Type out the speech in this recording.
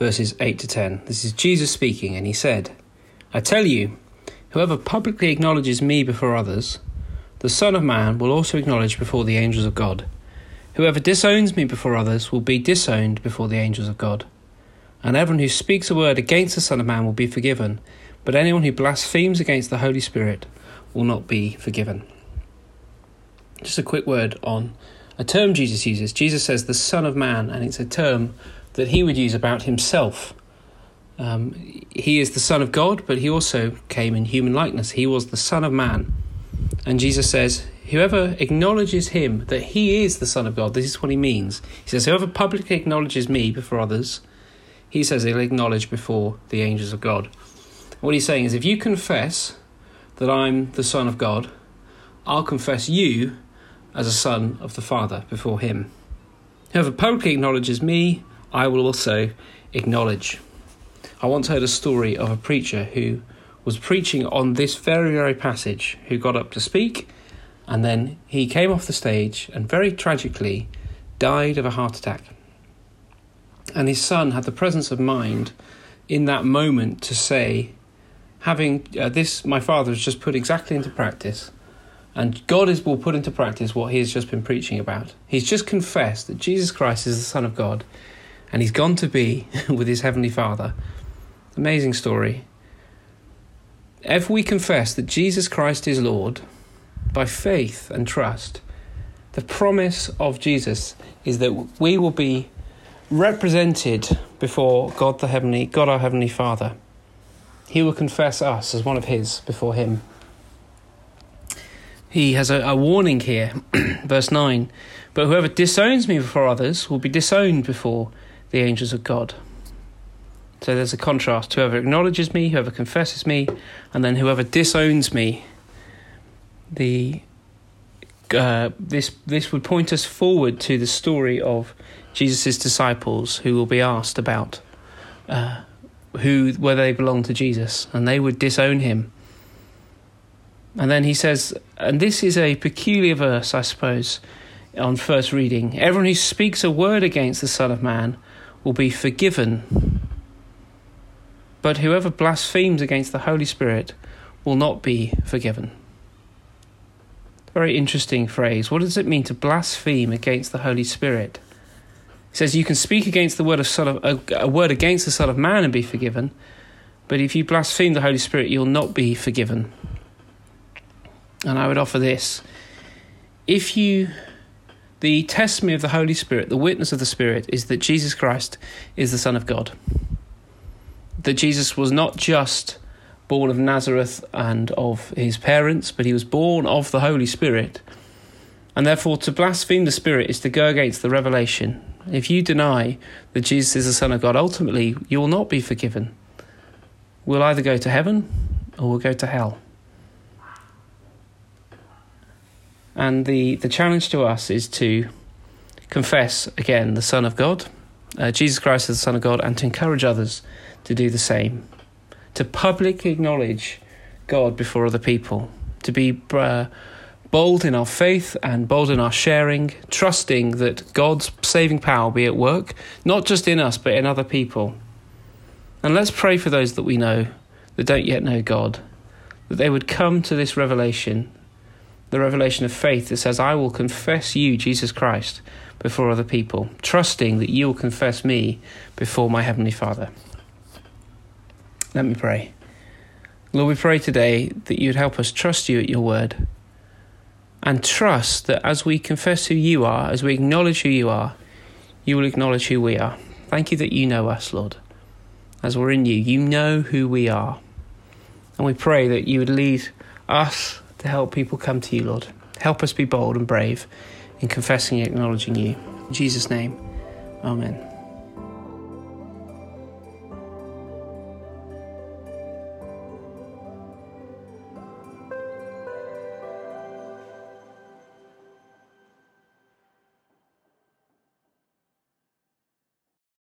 verses 8 to 10. This is Jesus speaking, and he said, I tell you, whoever publicly acknowledges me before others, the Son of Man will also acknowledge before the angels of God. Whoever disowns me before others will be disowned before the angels of God. And everyone who speaks a word against the Son of Man will be forgiven, but anyone who blasphemes against the Holy Spirit will not be forgiven. Just a quick word on a term Jesus uses. Jesus says the Son of Man, and it's a term that he would use about himself. Um, he is the Son of God, but he also came in human likeness. He was the Son of Man. And Jesus says, Whoever acknowledges him that he is the Son of God, this is what he means. He says, Whoever publicly acknowledges me before others, he says he'll acknowledge before the angels of God. What he's saying is, if you confess that I'm the Son of God, I'll confess you as a son of the Father before him. Whoever publicly acknowledges me, I will also acknowledge. I once heard a story of a preacher who was preaching on this very, very passage, who got up to speak, and then he came off the stage and very tragically died of a heart attack. And his son had the presence of mind in that moment to say, having uh, this, my father has just put exactly into practice and God is, will put into practice what he has just been preaching about. He's just confessed that Jesus Christ is the Son of God and he's gone to be with his Heavenly Father. Amazing story. If we confess that Jesus Christ is Lord by faith and trust, the promise of Jesus is that we will be represented before God the Heavenly God our Heavenly Father. He will confess us as one of his before him he has a, a warning here, verse 9. But whoever disowns me before others will be disowned before the angels of God. So there's a contrast. Whoever acknowledges me, whoever confesses me, and then whoever disowns me. The uh, this this would point us forward to the story of Jesus' disciples who will be asked about uh, who whether they belong to Jesus, and they would disown him and then he says, and this is a peculiar verse, I suppose, on first reading everyone who speaks a word against the Son of Man will be forgiven. But whoever blasphemes against the Holy Spirit will not be forgiven. Very interesting phrase. What does it mean to blaspheme against the Holy Spirit? He says you can speak against the word of Son of a, a word against the Son of Man and be forgiven, but if you blaspheme the Holy Spirit, you'll not be forgiven. And I would offer this. If you, the testimony of the Holy Spirit, the witness of the Spirit, is that Jesus Christ is the Son of God. That Jesus was not just born of Nazareth and of his parents, but he was born of the Holy Spirit. And therefore, to blaspheme the Spirit is to go against the revelation. If you deny that Jesus is the Son of God, ultimately you will not be forgiven. We'll either go to heaven or we'll go to hell. And the, the challenge to us is to confess again the Son of God, uh, Jesus Christ as the Son of God, and to encourage others to do the same. To publicly acknowledge God before other people, to be uh, bold in our faith and bold in our sharing, trusting that God's saving power be at work, not just in us, but in other people. And let's pray for those that we know that don't yet know God, that they would come to this revelation the revelation of faith that says, I will confess you, Jesus Christ, before other people, trusting that you will confess me before my Heavenly Father. Let me pray. Lord, we pray today that you'd help us trust you at your word and trust that as we confess who you are, as we acknowledge who you are, you will acknowledge who we are. Thank you that you know us, Lord. As we're in you, you know who we are. And we pray that you would lead us to help people come to you, Lord. Help us be bold and brave in confessing and acknowledging you. In Jesus' name, Amen.